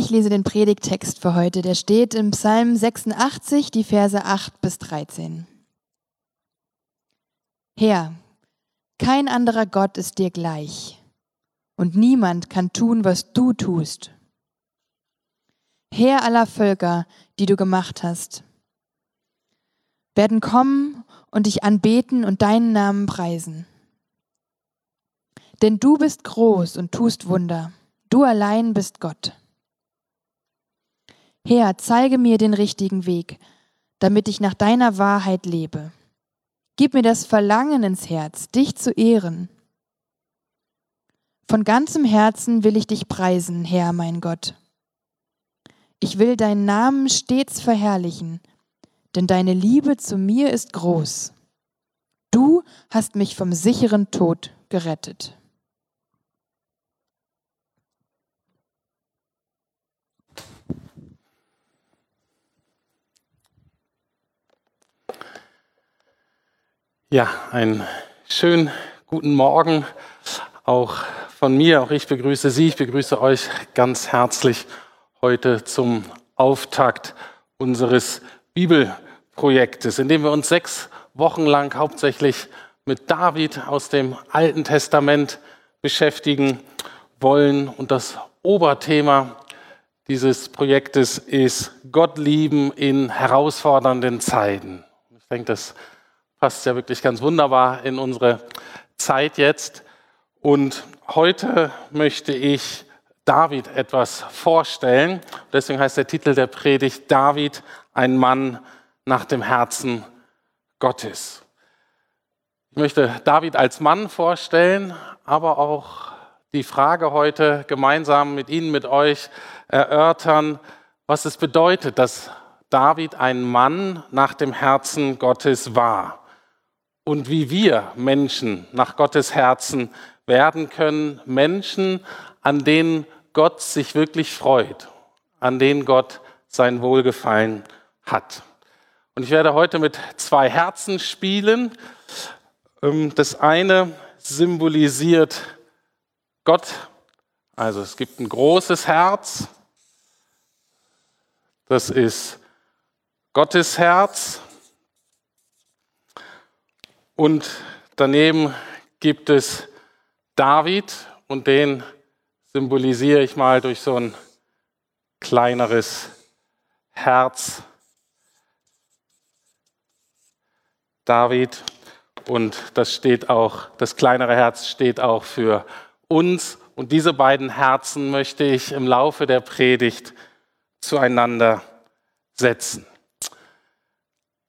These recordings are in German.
Ich lese den Predigttext für heute. Der steht im Psalm 86, die Verse 8 bis 13. Herr, kein anderer Gott ist dir gleich, und niemand kann tun, was du tust. Herr aller Völker, die du gemacht hast, werden kommen und dich anbeten und deinen Namen preisen. Denn du bist groß und tust Wunder. Du allein bist Gott. Herr, zeige mir den richtigen Weg, damit ich nach deiner Wahrheit lebe. Gib mir das Verlangen ins Herz, dich zu ehren. Von ganzem Herzen will ich dich preisen, Herr mein Gott. Ich will deinen Namen stets verherrlichen, denn deine Liebe zu mir ist groß. Du hast mich vom sicheren Tod gerettet. Ja, einen schönen guten Morgen auch von mir. Auch ich begrüße Sie, ich begrüße euch ganz herzlich heute zum Auftakt unseres Bibelprojektes, in dem wir uns sechs Wochen lang hauptsächlich mit David aus dem Alten Testament beschäftigen wollen. Und das Oberthema dieses Projektes ist Gott lieben in herausfordernden Zeiten. Ich denke, das passt ja wirklich ganz wunderbar in unsere Zeit jetzt. Und heute möchte ich David etwas vorstellen. Deswegen heißt der Titel der Predigt David, ein Mann nach dem Herzen Gottes. Ich möchte David als Mann vorstellen, aber auch die Frage heute gemeinsam mit Ihnen, mit euch erörtern, was es bedeutet, dass David ein Mann nach dem Herzen Gottes war und wie wir Menschen nach Gottes Herzen werden können, Menschen, an denen Gott sich wirklich freut, an denen Gott sein Wohlgefallen hat. Und ich werde heute mit zwei Herzen spielen. Ähm, das eine symbolisiert Gott, also es gibt ein großes Herz, das ist Gottes Herz. Und daneben gibt es David und den symbolisiere ich mal durch so ein kleineres Herz. David und das steht auch, das kleinere Herz steht auch für uns und diese beiden Herzen möchte ich im Laufe der Predigt zueinander setzen.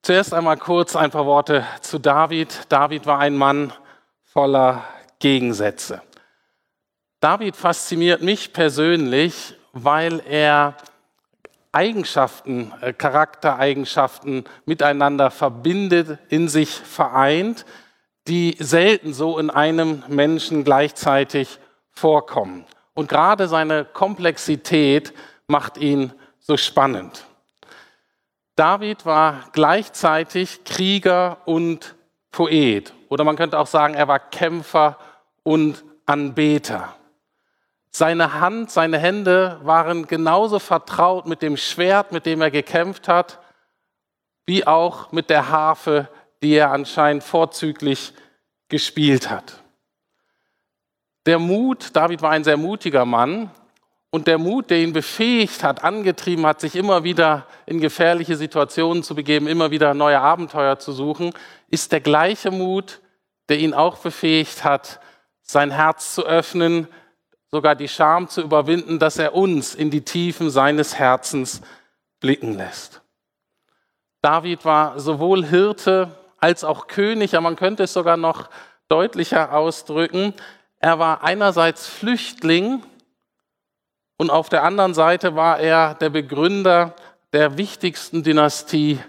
Zuerst einmal kurz ein paar Worte zu David. David war ein Mann voller Gegensätze. David fasziniert mich persönlich, weil er Eigenschaften, äh, Charaktereigenschaften miteinander verbindet, in sich vereint, die selten so in einem Menschen gleichzeitig vorkommen. Und gerade seine Komplexität macht ihn so spannend. David war gleichzeitig Krieger und Poet. Oder man könnte auch sagen, er war Kämpfer und Anbeter. Seine Hand, seine Hände waren genauso vertraut mit dem Schwert, mit dem er gekämpft hat, wie auch mit der Harfe, die er anscheinend vorzüglich gespielt hat. Der Mut, David war ein sehr mutiger Mann, und der Mut, der ihn befähigt hat, angetrieben hat, sich immer wieder in gefährliche Situationen zu begeben, immer wieder neue Abenteuer zu suchen, ist der gleiche Mut, der ihn auch befähigt hat, sein Herz zu öffnen, sogar die Scham zu überwinden, dass er uns in die Tiefen seines Herzens blicken lässt. David war sowohl Hirte als auch König, aber man könnte es sogar noch deutlicher ausdrücken. Er war einerseits Flüchtling, und auf der anderen Seite war er der Begründer der wichtigsten Dynastie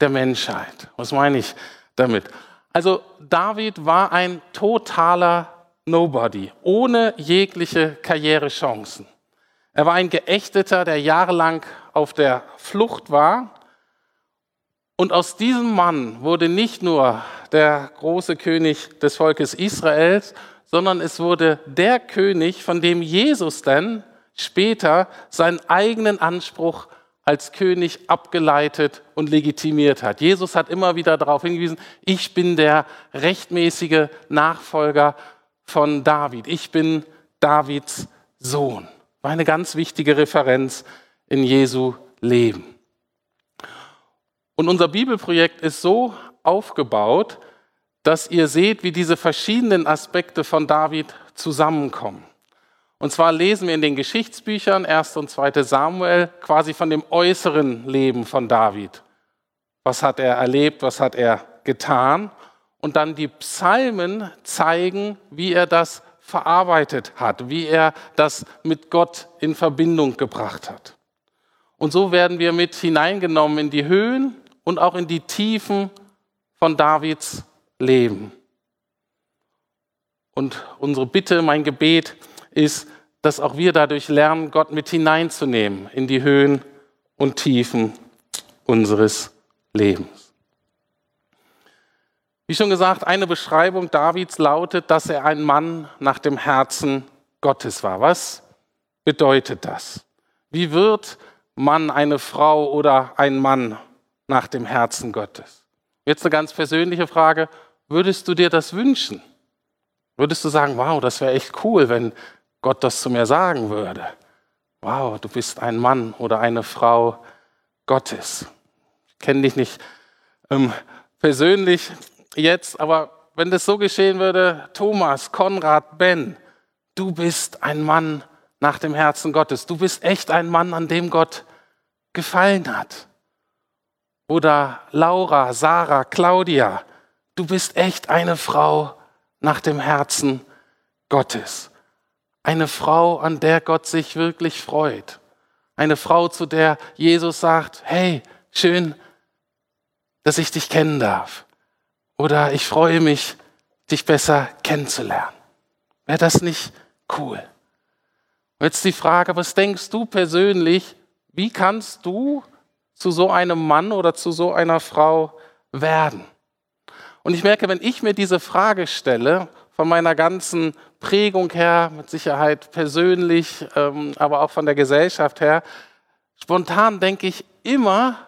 der Menschheit. Was meine ich damit? Also David war ein totaler Nobody, ohne jegliche Karrierechancen. Er war ein Geächteter, der jahrelang auf der Flucht war. Und aus diesem Mann wurde nicht nur der große König des Volkes Israels, sondern es wurde der König, von dem Jesus denn später seinen eigenen Anspruch als König abgeleitet und legitimiert hat. Jesus hat immer wieder darauf hingewiesen, ich bin der rechtmäßige Nachfolger von David. Ich bin Davids Sohn. War eine ganz wichtige Referenz in Jesu Leben. Und unser Bibelprojekt ist so aufgebaut, dass ihr seht, wie diese verschiedenen Aspekte von David zusammenkommen. Und zwar lesen wir in den Geschichtsbüchern 1. und 2. Samuel quasi von dem äußeren Leben von David. Was hat er erlebt, was hat er getan? Und dann die Psalmen zeigen, wie er das verarbeitet hat, wie er das mit Gott in Verbindung gebracht hat. Und so werden wir mit hineingenommen in die Höhen und auch in die Tiefen von Davids Leben. Und unsere Bitte, mein Gebet ist, dass auch wir dadurch lernen, Gott mit hineinzunehmen in die Höhen und Tiefen unseres Lebens. Wie schon gesagt, eine Beschreibung Davids lautet, dass er ein Mann nach dem Herzen Gottes war. Was bedeutet das? Wie wird man eine Frau oder ein Mann nach dem Herzen Gottes? Jetzt eine ganz persönliche Frage. Würdest du dir das wünschen? Würdest du sagen, wow, das wäre echt cool, wenn Gott das zu mir sagen würde? Wow, du bist ein Mann oder eine Frau Gottes. Ich kenne dich nicht ähm, persönlich jetzt, aber wenn das so geschehen würde, Thomas, Konrad, Ben, du bist ein Mann nach dem Herzen Gottes. Du bist echt ein Mann, an dem Gott gefallen hat. Oder Laura, Sarah, Claudia, du bist echt eine Frau nach dem Herzen Gottes. Eine Frau, an der Gott sich wirklich freut. Eine Frau, zu der Jesus sagt, hey, schön, dass ich dich kennen darf. Oder ich freue mich, dich besser kennenzulernen. Wäre das nicht cool? Und jetzt die Frage, was denkst du persönlich, wie kannst du zu so einem Mann oder zu so einer Frau werden? Und ich merke, wenn ich mir diese Frage stelle, von meiner ganzen Prägung her, mit Sicherheit persönlich, ähm, aber auch von der Gesellschaft her, spontan denke ich immer,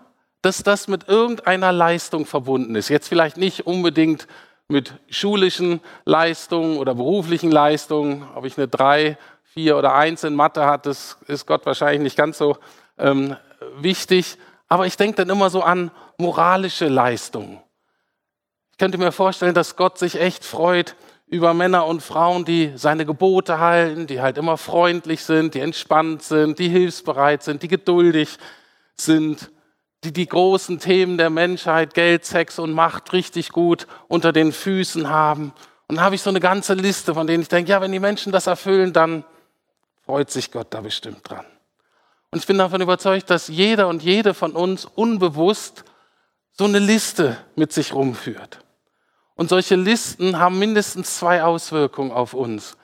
dass das mit irgendeiner Leistung verbunden ist. Jetzt vielleicht nicht unbedingt mit schulischen Leistungen oder beruflichen Leistungen. Ob ich eine 3, 4 oder 1 in Mathe hat, das ist Gott wahrscheinlich nicht ganz so ähm, wichtig. Aber ich denke dann immer so an moralische Leistungen. Ich könnte mir vorstellen, dass Gott sich echt freut über Männer und Frauen, die seine Gebote halten, die halt immer freundlich sind, die entspannt sind, die hilfsbereit sind, die geduldig sind, die die großen Themen der Menschheit, Geld, Sex und Macht richtig gut unter den Füßen haben. Und dann habe ich so eine ganze Liste, von denen ich denke, ja, wenn die Menschen das erfüllen, dann freut sich Gott da bestimmt dran. Und ich bin davon überzeugt, dass jeder und jede von uns unbewusst so eine Liste mit sich rumführt. Und solche Listen haben mindestens zwei Auswirkungen auf uns.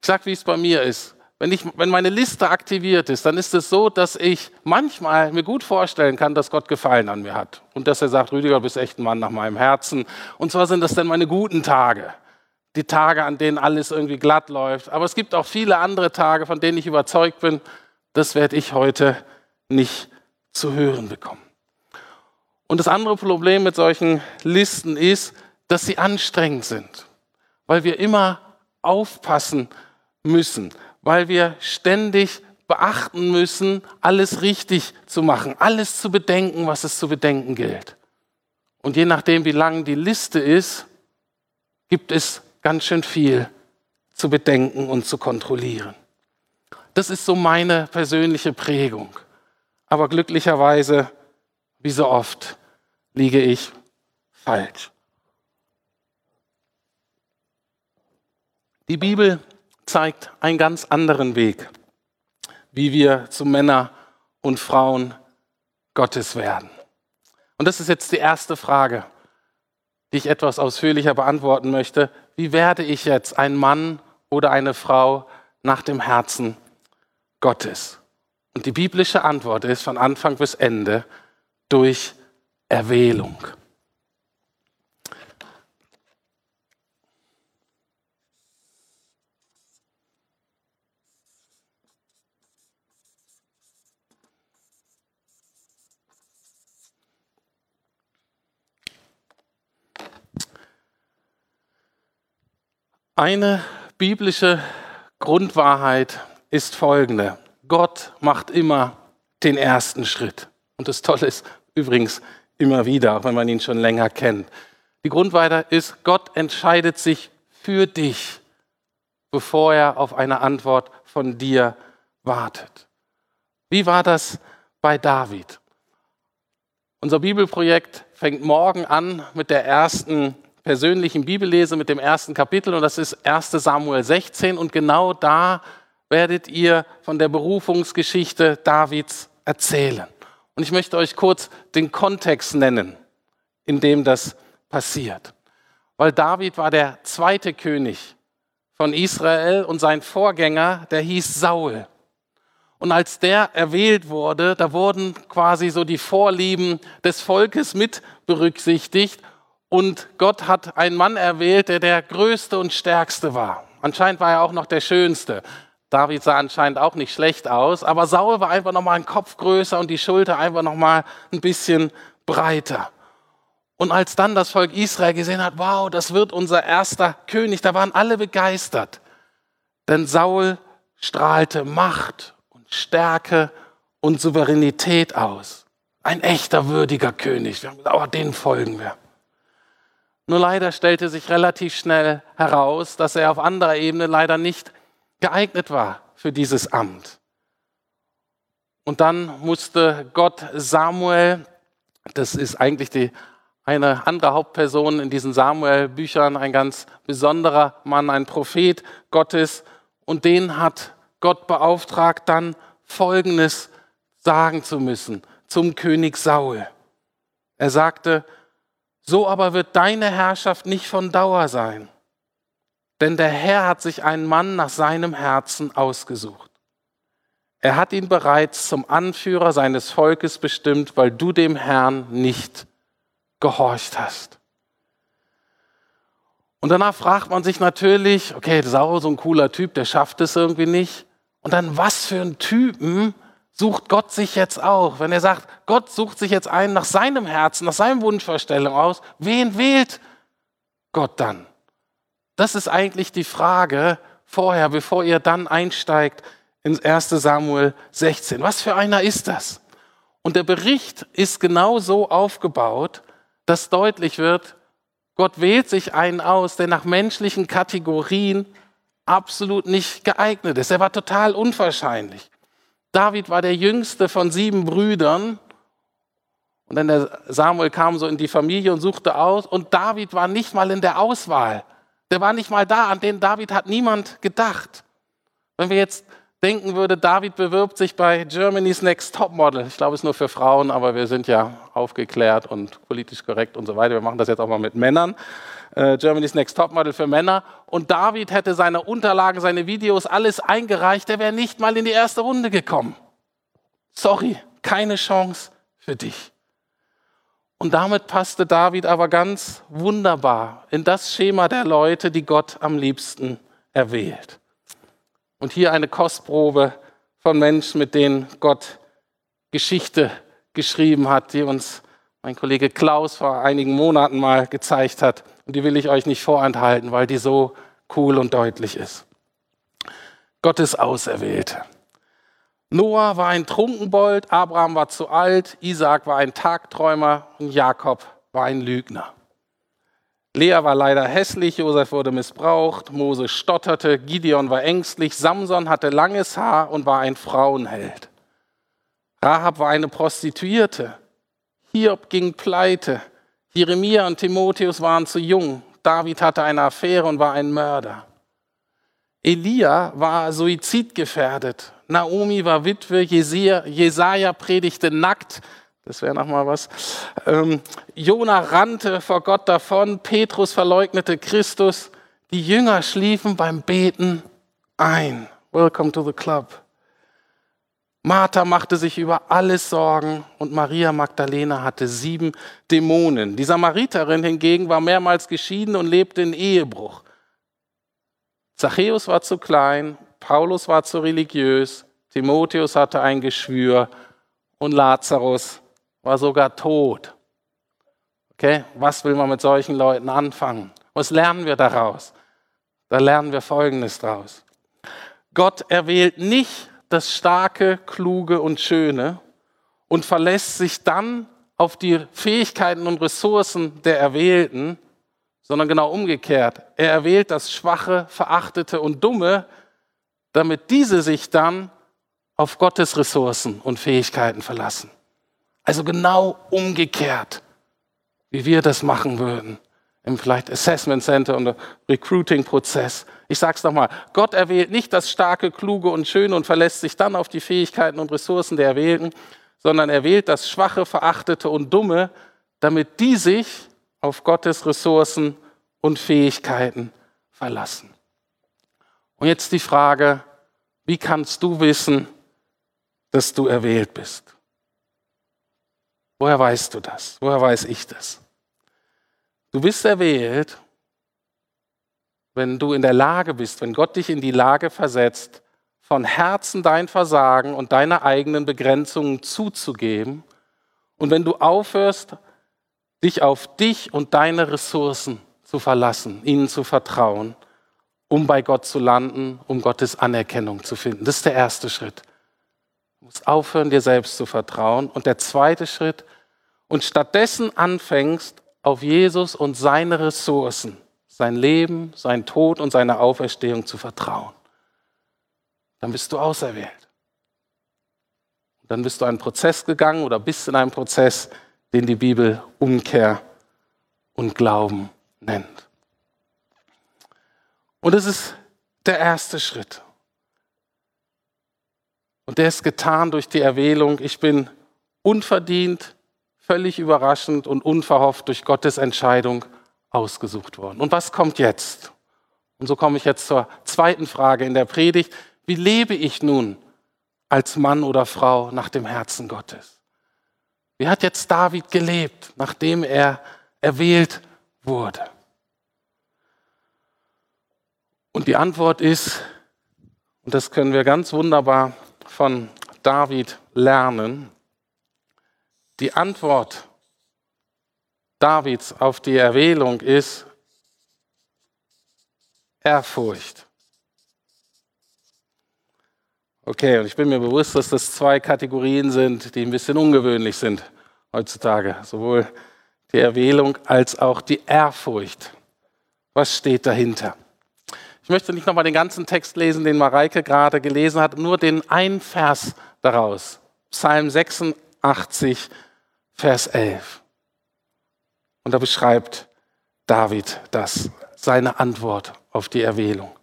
Ich sage, wie es bei mir ist. Wenn, ich, wenn meine Liste aktiviert ist, dann ist es so, dass ich manchmal mir gut vorstellen kann, dass Gott Gefallen an mir hat. Und dass er sagt, Rüdiger, du bist echt ein Mann nach meinem Herzen. Und zwar sind das dann meine guten Tage. Die Tage, an denen alles irgendwie glatt läuft. Aber es gibt auch viele andere Tage, von denen ich überzeugt bin, das werde ich heute nicht zu hören bekommen. Und das andere Problem mit solchen Listen ist, dass sie anstrengend sind, weil wir immer aufpassen müssen, weil wir ständig beachten müssen, alles richtig zu machen, alles zu bedenken, was es zu bedenken gilt. Und je nachdem, wie lang die Liste ist, gibt es ganz schön viel zu bedenken und zu kontrollieren. Das ist so meine persönliche Prägung. Aber glücklicherweise, wie so oft, liege ich falsch. Die Bibel zeigt einen ganz anderen Weg, wie wir zu Männer und Frauen Gottes werden. Und das ist jetzt die erste Frage, die ich etwas ausführlicher beantworten möchte. Wie werde ich jetzt ein Mann oder eine Frau nach dem Herzen Gottes? Und die biblische Antwort ist von Anfang bis Ende durch Erwählung. Eine biblische Grundwahrheit ist folgende. Gott macht immer den ersten Schritt. Und das Tolle ist übrigens immer wieder, auch wenn man ihn schon länger kennt. Die Grundwahrheit ist, Gott entscheidet sich für dich, bevor er auf eine Antwort von dir wartet. Wie war das bei David? Unser Bibelprojekt fängt morgen an mit der ersten persönlichen Bibellese, mit dem ersten Kapitel und das ist 1 Samuel 16 und genau da werdet ihr von der Berufungsgeschichte Davids erzählen. Und ich möchte euch kurz den Kontext nennen, in dem das passiert. Weil David war der zweite König von Israel und sein Vorgänger, der hieß Saul. Und als der erwählt wurde, da wurden quasi so die Vorlieben des Volkes mit berücksichtigt. Und Gott hat einen Mann erwählt, der der größte und stärkste war. Anscheinend war er auch noch der schönste. David sah anscheinend auch nicht schlecht aus, aber Saul war einfach noch mal ein Kopf größer und die Schulter einfach noch mal ein bisschen breiter. Und als dann das Volk Israel gesehen hat, wow, das wird unser erster König, da waren alle begeistert. Denn Saul strahlte Macht Stärke und Souveränität aus. Ein echter würdiger König. Wir haben gesagt, oh, den folgen wir. Nur leider stellte sich relativ schnell heraus, dass er auf anderer Ebene leider nicht geeignet war für dieses Amt. Und dann musste Gott Samuel, das ist eigentlich die, eine andere Hauptperson in diesen Samuel-Büchern, ein ganz besonderer Mann, ein Prophet Gottes, und den hat Gott beauftragt, dann Folgendes sagen zu müssen zum König Saul. Er sagte, so aber wird deine Herrschaft nicht von Dauer sein, denn der Herr hat sich einen Mann nach seinem Herzen ausgesucht. Er hat ihn bereits zum Anführer seines Volkes bestimmt, weil du dem Herrn nicht gehorcht hast. Und danach fragt man sich natürlich, okay, Saul, so ein cooler Typ, der schafft es irgendwie nicht. Und dann, was für einen Typen sucht Gott sich jetzt auch? Wenn er sagt, Gott sucht sich jetzt einen nach seinem Herzen, nach seinem Wunschvorstellung aus, wen wählt Gott dann? Das ist eigentlich die Frage vorher, bevor ihr dann einsteigt ins 1 Samuel 16. Was für einer ist das? Und der Bericht ist genau so aufgebaut, dass deutlich wird, Gott wählt sich einen aus, der nach menschlichen Kategorien absolut nicht geeignet ist. Er war total unwahrscheinlich. David war der jüngste von sieben Brüdern. Und dann der Samuel kam so in die Familie und suchte aus. Und David war nicht mal in der Auswahl. Der war nicht mal da. An den David hat niemand gedacht. Wenn wir jetzt denken würde, David bewirbt sich bei Germany's Next Topmodel. Ich glaube, es ist nur für Frauen, aber wir sind ja aufgeklärt und politisch korrekt und so weiter. Wir machen das jetzt auch mal mit Männern. Äh, Germany's Next Topmodel für Männer. Und David hätte seine Unterlagen, seine Videos, alles eingereicht. Der wäre nicht mal in die erste Runde gekommen. Sorry, keine Chance für dich. Und damit passte David aber ganz wunderbar in das Schema der Leute, die Gott am liebsten erwählt. Und hier eine Kostprobe von Menschen, mit denen Gott Geschichte geschrieben hat, die uns mein Kollege Klaus vor einigen Monaten mal gezeigt hat. Und die will ich euch nicht vorenthalten, weil die so cool und deutlich ist. Gottes Auserwählte. Noah war ein Trunkenbold, Abraham war zu alt, Isaac war ein Tagträumer und Jakob war ein Lügner. Lea war leider hässlich, Josef wurde missbraucht, Mose stotterte, Gideon war ängstlich, Samson hatte langes Haar und war ein Frauenheld. Rahab war eine Prostituierte, Hiob ging pleite, Jeremia und Timotheus waren zu jung. David hatte eine Affäre und war ein Mörder. Elia war suizidgefährdet. Naomi war Witwe. Jesaja predigte nackt. Das wäre nochmal was. Ähm, Jona rannte vor Gott davon. Petrus verleugnete Christus. Die Jünger schliefen beim Beten ein. Welcome to the club. Martha machte sich über alles Sorgen und Maria Magdalena hatte sieben Dämonen. Die Samariterin hingegen war mehrmals geschieden und lebte in Ehebruch. Zachäus war zu klein, Paulus war zu religiös, Timotheus hatte ein Geschwür und Lazarus war sogar tot. Okay, was will man mit solchen Leuten anfangen? Was lernen wir daraus? Da lernen wir Folgendes draus. Gott erwählt nicht das Starke, Kluge und Schöne und verlässt sich dann auf die Fähigkeiten und Ressourcen der Erwählten, sondern genau umgekehrt. Er erwählt das Schwache, Verachtete und Dumme, damit diese sich dann auf Gottes Ressourcen und Fähigkeiten verlassen. Also genau umgekehrt, wie wir das machen würden im vielleicht Assessment Center und Recruiting-Prozess. Ich sage es nochmal, Gott erwählt nicht das Starke, Kluge und Schöne und verlässt sich dann auf die Fähigkeiten und Ressourcen der Erwählten, sondern er wählt das Schwache, Verachtete und Dumme, damit die sich auf Gottes Ressourcen und Fähigkeiten verlassen. Und jetzt die Frage, wie kannst du wissen, dass du erwählt bist? Woher weißt du das? Woher weiß ich das? Du bist erwählt, wenn du in der Lage bist, wenn Gott dich in die Lage versetzt, von Herzen dein Versagen und deine eigenen Begrenzungen zuzugeben und wenn du aufhörst, dich auf dich und deine Ressourcen zu verlassen, ihnen zu vertrauen, um bei Gott zu landen, um Gottes Anerkennung zu finden. Das ist der erste Schritt. Du musst aufhören, dir selbst zu vertrauen. Und der zweite Schritt, und stattdessen anfängst, auf Jesus und seine Ressourcen, sein Leben, sein Tod und seine Auferstehung zu vertrauen dann bist du auserwählt. Dann bist du einen Prozess gegangen oder bist in einem Prozess, den die Bibel Umkehr und Glauben nennt. Und es ist der erste Schritt. Und der ist getan durch die Erwählung. Ich bin unverdient, völlig überraschend und unverhofft durch Gottes Entscheidung ausgesucht worden. Und was kommt jetzt? Und so komme ich jetzt zur zweiten Frage in der Predigt. Wie lebe ich nun als Mann oder Frau nach dem Herzen Gottes? Wie hat jetzt David gelebt, nachdem er erwählt wurde? Und die Antwort ist, und das können wir ganz wunderbar von David lernen, die Antwort Davids auf die Erwählung ist Ehrfurcht. Okay, und ich bin mir bewusst, dass das zwei Kategorien sind, die ein bisschen ungewöhnlich sind heutzutage. Sowohl die Erwählung als auch die Ehrfurcht. Was steht dahinter? Ich möchte nicht nochmal den ganzen Text lesen, den Mareike gerade gelesen hat, nur den einen Vers daraus. Psalm 86, Vers 11. Und da beschreibt David das, seine Antwort auf die Erwählung.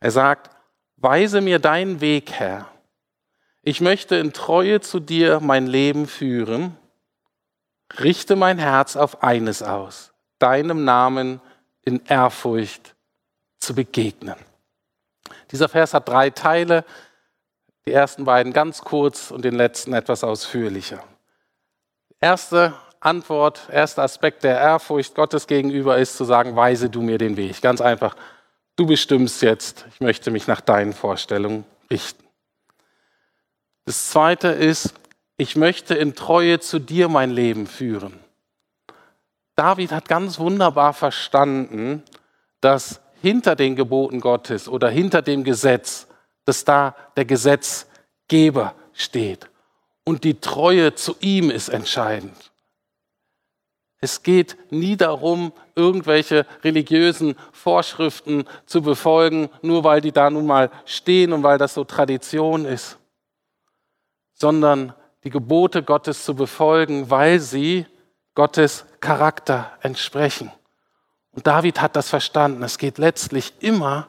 Er sagt, Weise mir deinen Weg, Herr. Ich möchte in Treue zu dir mein Leben führen. Richte mein Herz auf eines aus, deinem Namen in Ehrfurcht zu begegnen. Dieser Vers hat drei Teile, die ersten beiden ganz kurz und den letzten etwas ausführlicher. Erste Antwort, erster Aspekt der Ehrfurcht Gottes gegenüber ist zu sagen, weise du mir den Weg. Ganz einfach, du bestimmst jetzt, ich möchte mich nach deinen Vorstellungen richten. Das zweite ist, ich möchte in Treue zu dir mein Leben führen. David hat ganz wunderbar verstanden, dass hinter den Geboten Gottes oder hinter dem Gesetz, dass da der Gesetzgeber steht. Und die Treue zu ihm ist entscheidend. Es geht nie darum, irgendwelche religiösen Vorschriften zu befolgen, nur weil die da nun mal stehen und weil das so Tradition ist, sondern die Gebote Gottes zu befolgen, weil sie Gottes Charakter entsprechen. Und David hat das verstanden. Es geht letztlich immer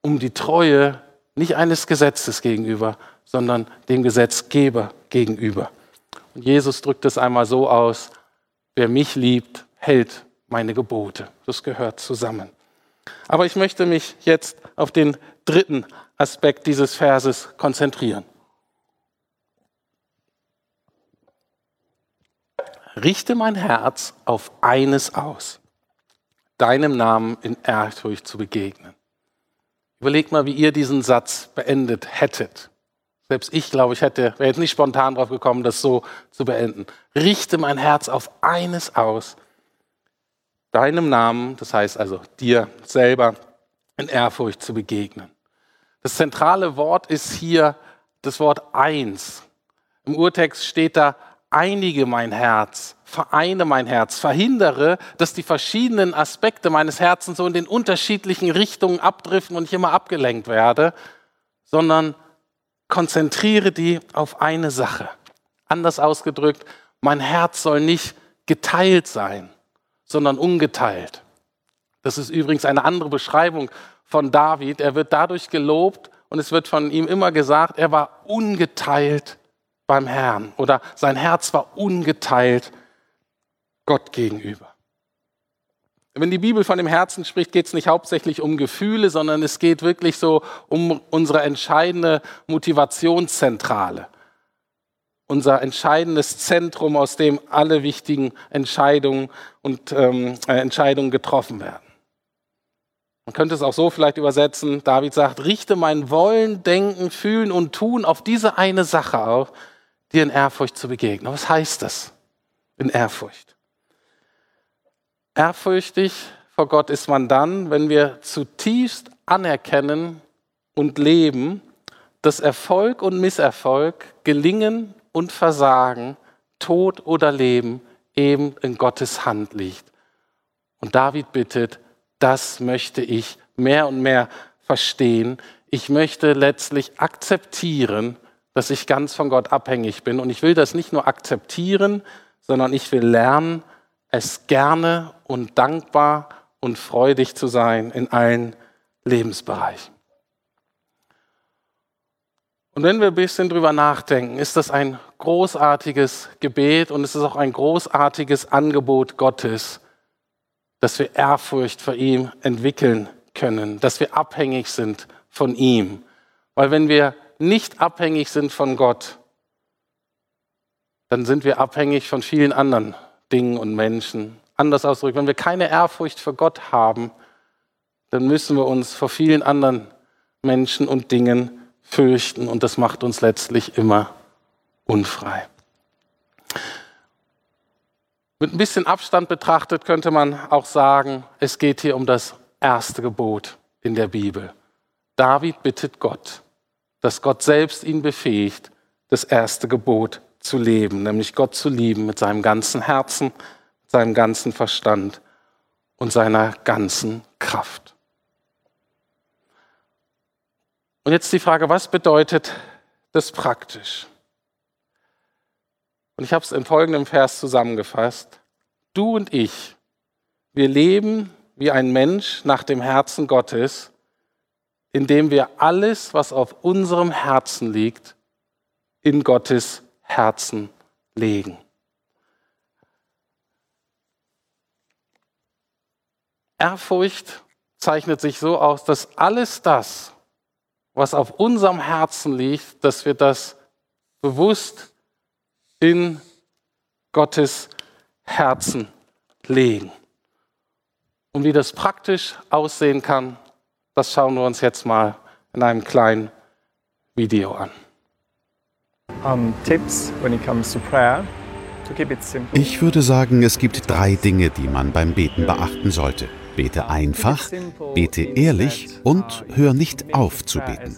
um die Treue nicht eines Gesetzes gegenüber, sondern dem Gesetzgeber gegenüber. Und Jesus drückt es einmal so aus, Wer mich liebt, hält meine Gebote. Das gehört zusammen. Aber ich möchte mich jetzt auf den dritten Aspekt dieses Verses konzentrieren. Richte mein Herz auf eines aus, deinem Namen in Ehrfurcht zu begegnen. Überlegt mal, wie ihr diesen Satz beendet hättet. Selbst ich, glaube ich, hätte, wäre jetzt nicht spontan drauf gekommen, das so zu beenden. Richte mein Herz auf eines aus, deinem Namen, das heißt also dir selber, in Ehrfurcht zu begegnen. Das zentrale Wort ist hier das Wort eins. Im Urtext steht da, einige mein Herz, vereine mein Herz, verhindere, dass die verschiedenen Aspekte meines Herzens so in den unterschiedlichen Richtungen abdriften und ich immer abgelenkt werde, sondern konzentriere die auf eine Sache. Anders ausgedrückt, mein Herz soll nicht geteilt sein, sondern ungeteilt. Das ist übrigens eine andere Beschreibung von David. Er wird dadurch gelobt und es wird von ihm immer gesagt, er war ungeteilt beim Herrn oder sein Herz war ungeteilt Gott gegenüber. Wenn die Bibel von dem Herzen spricht, geht es nicht hauptsächlich um Gefühle, sondern es geht wirklich so um unsere entscheidende Motivationszentrale. Unser entscheidendes Zentrum, aus dem alle wichtigen Entscheidungen und ähm, äh, Entscheidungen getroffen werden. Man könnte es auch so vielleicht übersetzen, David sagt, richte mein Wollen, Denken, Fühlen und Tun auf diese eine Sache auf, dir in Ehrfurcht zu begegnen. Was heißt das in Ehrfurcht? Ehrfürchtig vor Gott ist man dann, wenn wir zutiefst anerkennen und leben, dass Erfolg und Misserfolg, Gelingen und Versagen, Tod oder Leben eben in Gottes Hand liegt. Und David bittet, das möchte ich mehr und mehr verstehen. Ich möchte letztlich akzeptieren, dass ich ganz von Gott abhängig bin. Und ich will das nicht nur akzeptieren, sondern ich will lernen, es gerne und dankbar und freudig zu sein in allen Lebensbereichen. Und wenn wir ein bisschen drüber nachdenken, ist das ein großartiges Gebet und es ist auch ein großartiges Angebot Gottes, dass wir Ehrfurcht vor ihm entwickeln können, dass wir abhängig sind von ihm. Weil wenn wir nicht abhängig sind von Gott, dann sind wir abhängig von vielen anderen Dingen und Menschen. Anders ausgedrückt, wenn wir keine Ehrfurcht vor Gott haben, dann müssen wir uns vor vielen anderen Menschen und Dingen fürchten und das macht uns letztlich immer unfrei. Mit ein bisschen Abstand betrachtet könnte man auch sagen, es geht hier um das erste Gebot in der Bibel. David bittet Gott, dass Gott selbst ihn befähigt, das erste Gebot zu leben, nämlich Gott zu lieben mit seinem ganzen Herzen, seinem ganzen Verstand und seiner ganzen Kraft. Und jetzt die Frage, was bedeutet das praktisch? Und ich habe es in folgendem Vers zusammengefasst. Du und ich, wir leben wie ein Mensch nach dem Herzen Gottes, indem wir alles, was auf unserem Herzen liegt, in Gottes Herzen legen. Ehrfurcht zeichnet sich so aus, dass alles das, was auf unserem Herzen liegt, dass wir das bewusst in Gottes Herzen legen. Und wie das praktisch aussehen kann, das schauen wir uns jetzt mal in einem kleinen Video an. Ich würde sagen, es gibt drei Dinge, die man beim Beten beachten sollte. Bete einfach, bete ehrlich und hör nicht auf zu beten.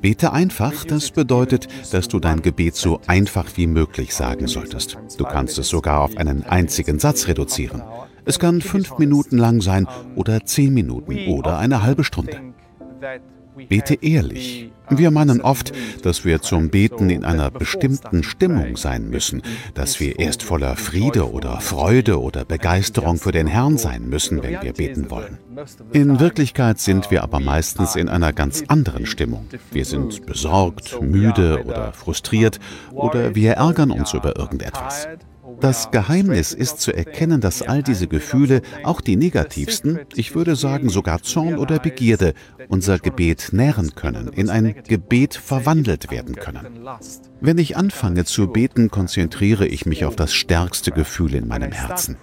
Bete einfach, das bedeutet, dass du dein Gebet so einfach wie möglich sagen solltest. Du kannst es sogar auf einen einzigen Satz reduzieren. Es kann fünf Minuten lang sein oder zehn Minuten oder eine halbe Stunde. Bete ehrlich. Wir meinen oft, dass wir zum Beten in einer bestimmten Stimmung sein müssen, dass wir erst voller Friede oder Freude oder Begeisterung für den Herrn sein müssen, wenn wir beten wollen. In Wirklichkeit sind wir aber meistens in einer ganz anderen Stimmung. Wir sind besorgt, müde oder frustriert oder wir ärgern uns über irgendetwas. Das Geheimnis ist zu erkennen, dass all diese Gefühle, auch die negativsten, ich würde sagen sogar Zorn oder Begierde, unser Gebet nähren können, in ein Gebet verwandelt werden können. Wenn ich anfange zu beten, konzentriere ich mich auf das stärkste Gefühl in meinem Herzen.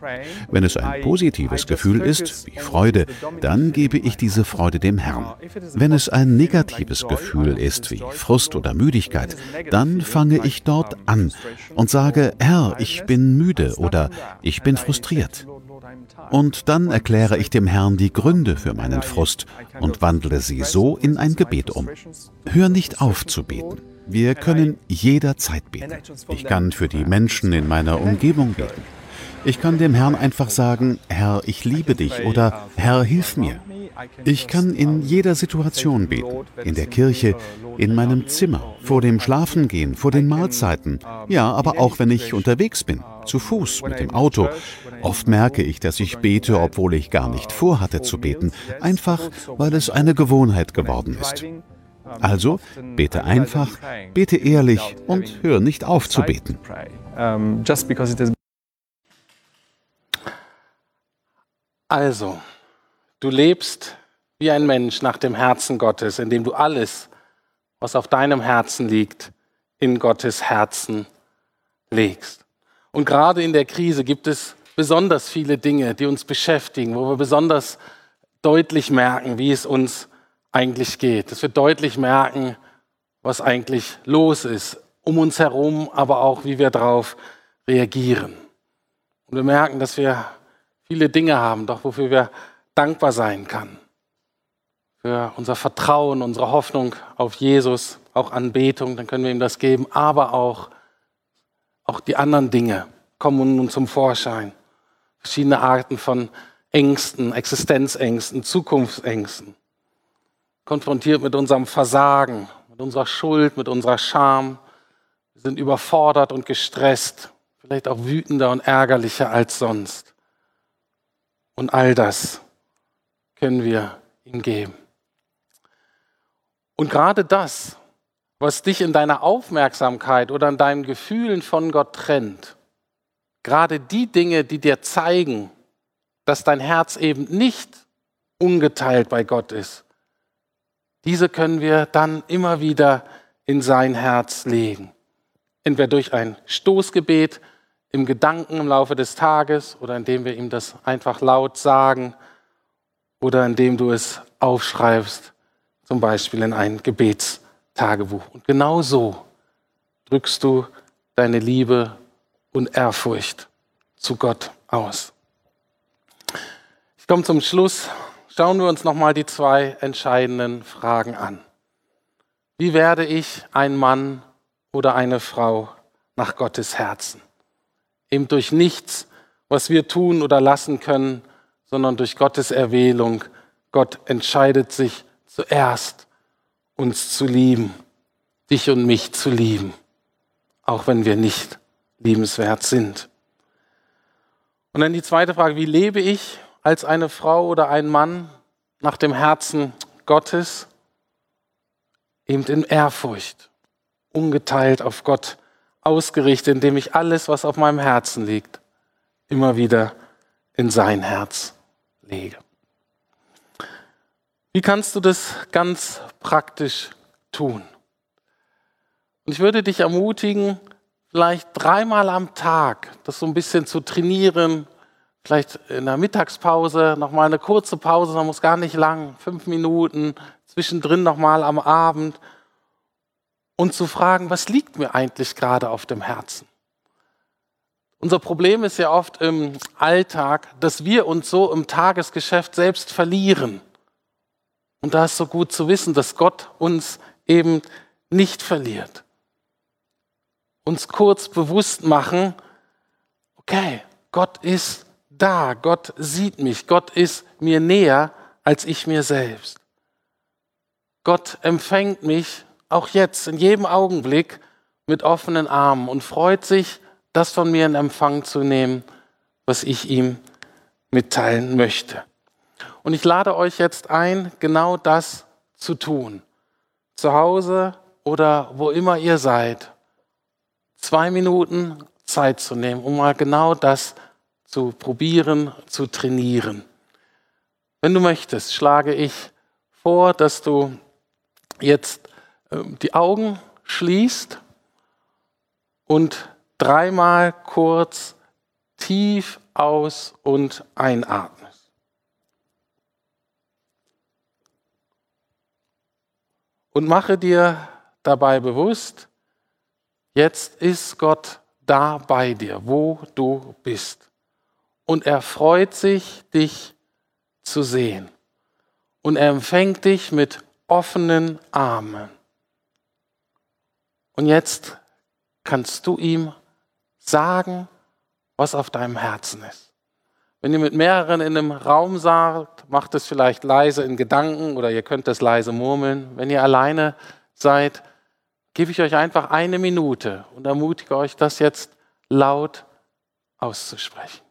Wenn es ein positives Gefühl ist, wie Freude, dann gebe ich diese Freude dem Herrn. Wenn es ein negatives Gefühl ist, wie Frust oder Müdigkeit, dann fange ich dort an und sage, Herr, ich bin müde oder ich bin frustriert. Und dann erkläre ich dem Herrn die Gründe für meinen Frust und wandle sie so in ein Gebet um. Hör nicht auf zu beten. Wir können jederzeit beten. Ich kann für die Menschen in meiner Umgebung beten. Ich kann dem Herrn einfach sagen, Herr, ich liebe dich oder Herr, hilf mir. Ich kann in jeder Situation beten. In der Kirche, in meinem Zimmer, vor dem Schlafengehen, vor den Mahlzeiten. Ja, aber auch wenn ich unterwegs bin, zu Fuß, mit dem Auto. Oft merke ich, dass ich bete, obwohl ich gar nicht vorhatte zu beten, einfach weil es eine Gewohnheit geworden ist. Also bete einfach, bete ehrlich und hör nicht auf zu beten. Also, du lebst wie ein Mensch nach dem Herzen Gottes, indem du alles, was auf deinem Herzen liegt, in Gottes Herzen legst. Und gerade in der Krise gibt es besonders viele Dinge, die uns beschäftigen, wo wir besonders deutlich merken, wie es uns eigentlich geht, dass wir deutlich merken, was eigentlich los ist, um uns herum, aber auch, wie wir darauf reagieren. Und wir merken, dass wir viele Dinge haben, doch wofür wir dankbar sein können. Für unser Vertrauen, unsere Hoffnung auf Jesus, auch Anbetung, dann können wir ihm das geben, aber auch, auch die anderen Dinge kommen nun zum Vorschein. Verschiedene Arten von Ängsten, Existenzängsten, Zukunftsängsten konfrontiert mit unserem Versagen, mit unserer Schuld, mit unserer Scham. Wir sind überfordert und gestresst, vielleicht auch wütender und ärgerlicher als sonst. Und all das können wir ihm geben. Und gerade das, was dich in deiner Aufmerksamkeit oder in deinen Gefühlen von Gott trennt, gerade die Dinge, die dir zeigen, dass dein Herz eben nicht ungeteilt bei Gott ist, diese können wir dann immer wieder in sein Herz legen. Entweder durch ein Stoßgebet im Gedanken im Laufe des Tages oder indem wir ihm das einfach laut sagen oder indem du es aufschreibst, zum Beispiel in ein Gebetstagebuch. Und genau so drückst du deine Liebe und Ehrfurcht zu Gott aus. Ich komme zum Schluss schauen wir uns nochmal die zwei entscheidenden Fragen an. Wie werde ich ein Mann oder eine Frau nach Gottes Herzen? Eben durch nichts, was wir tun oder lassen können, sondern durch Gottes Erwählung. Gott entscheidet sich zuerst, uns zu lieben, dich und mich zu lieben, auch wenn wir nicht liebenswert sind. Und dann die zweite Frage, wie lebe ich als eine Frau oder ein Mann nach dem Herzen Gottes, eben in Ehrfurcht, ungeteilt auf Gott ausgerichtet, indem ich alles, was auf meinem Herzen liegt, immer wieder in sein Herz lege. Wie kannst du das ganz praktisch tun? Und ich würde dich ermutigen, vielleicht dreimal am Tag das so ein bisschen zu trainieren, vielleicht in der Mittagspause nochmal eine kurze Pause, man muss gar nicht lang, fünf Minuten, zwischendrin nochmal am Abend und zu fragen, was liegt mir eigentlich gerade auf dem Herzen? Unser Problem ist ja oft im Alltag, dass wir uns so im Tagesgeschäft selbst verlieren. Und da ist so gut zu wissen, dass Gott uns eben nicht verliert. Uns kurz bewusst machen, okay, Gott ist da. Gott sieht mich. Gott ist mir näher als ich mir selbst. Gott empfängt mich auch jetzt in jedem Augenblick mit offenen Armen und freut sich, das von mir in Empfang zu nehmen, was ich ihm mitteilen möchte. Und ich lade euch jetzt ein, genau das zu tun. Zu Hause oder wo immer ihr seid. Zwei Minuten Zeit zu nehmen, um mal genau das zu probieren, zu trainieren. Wenn du möchtest, schlage ich vor, dass du jetzt ähm, die Augen schließt und dreimal kurz tief aus und einatmest. Und mache dir dabei bewusst, jetzt ist Gott da bei dir, wo du bist. Und er freut sich, dich zu sehen. Und er empfängt dich mit offenen Armen. Und jetzt kannst du ihm sagen, was auf deinem Herzen ist. Wenn ihr mit mehreren in einem Raum sagt, macht es vielleicht leise in Gedanken oder ihr könnt es leise murmeln. Wenn ihr alleine seid, gebe ich euch einfach eine Minute und ermutige euch, das jetzt laut auszusprechen.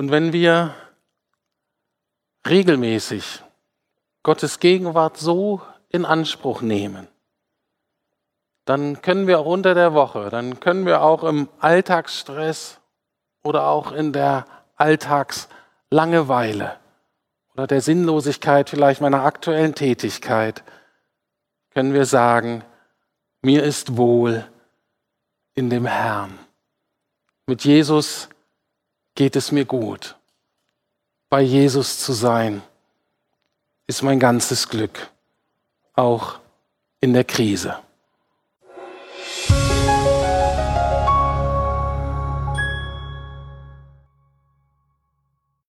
Und wenn wir regelmäßig Gottes Gegenwart so in Anspruch nehmen, dann können wir auch unter der Woche, dann können wir auch im Alltagsstress oder auch in der Alltagslangeweile oder der Sinnlosigkeit vielleicht meiner aktuellen Tätigkeit, können wir sagen, mir ist wohl in dem Herrn. Mit Jesus geht es mir gut. Bei Jesus zu sein, ist mein ganzes Glück, auch in der Krise.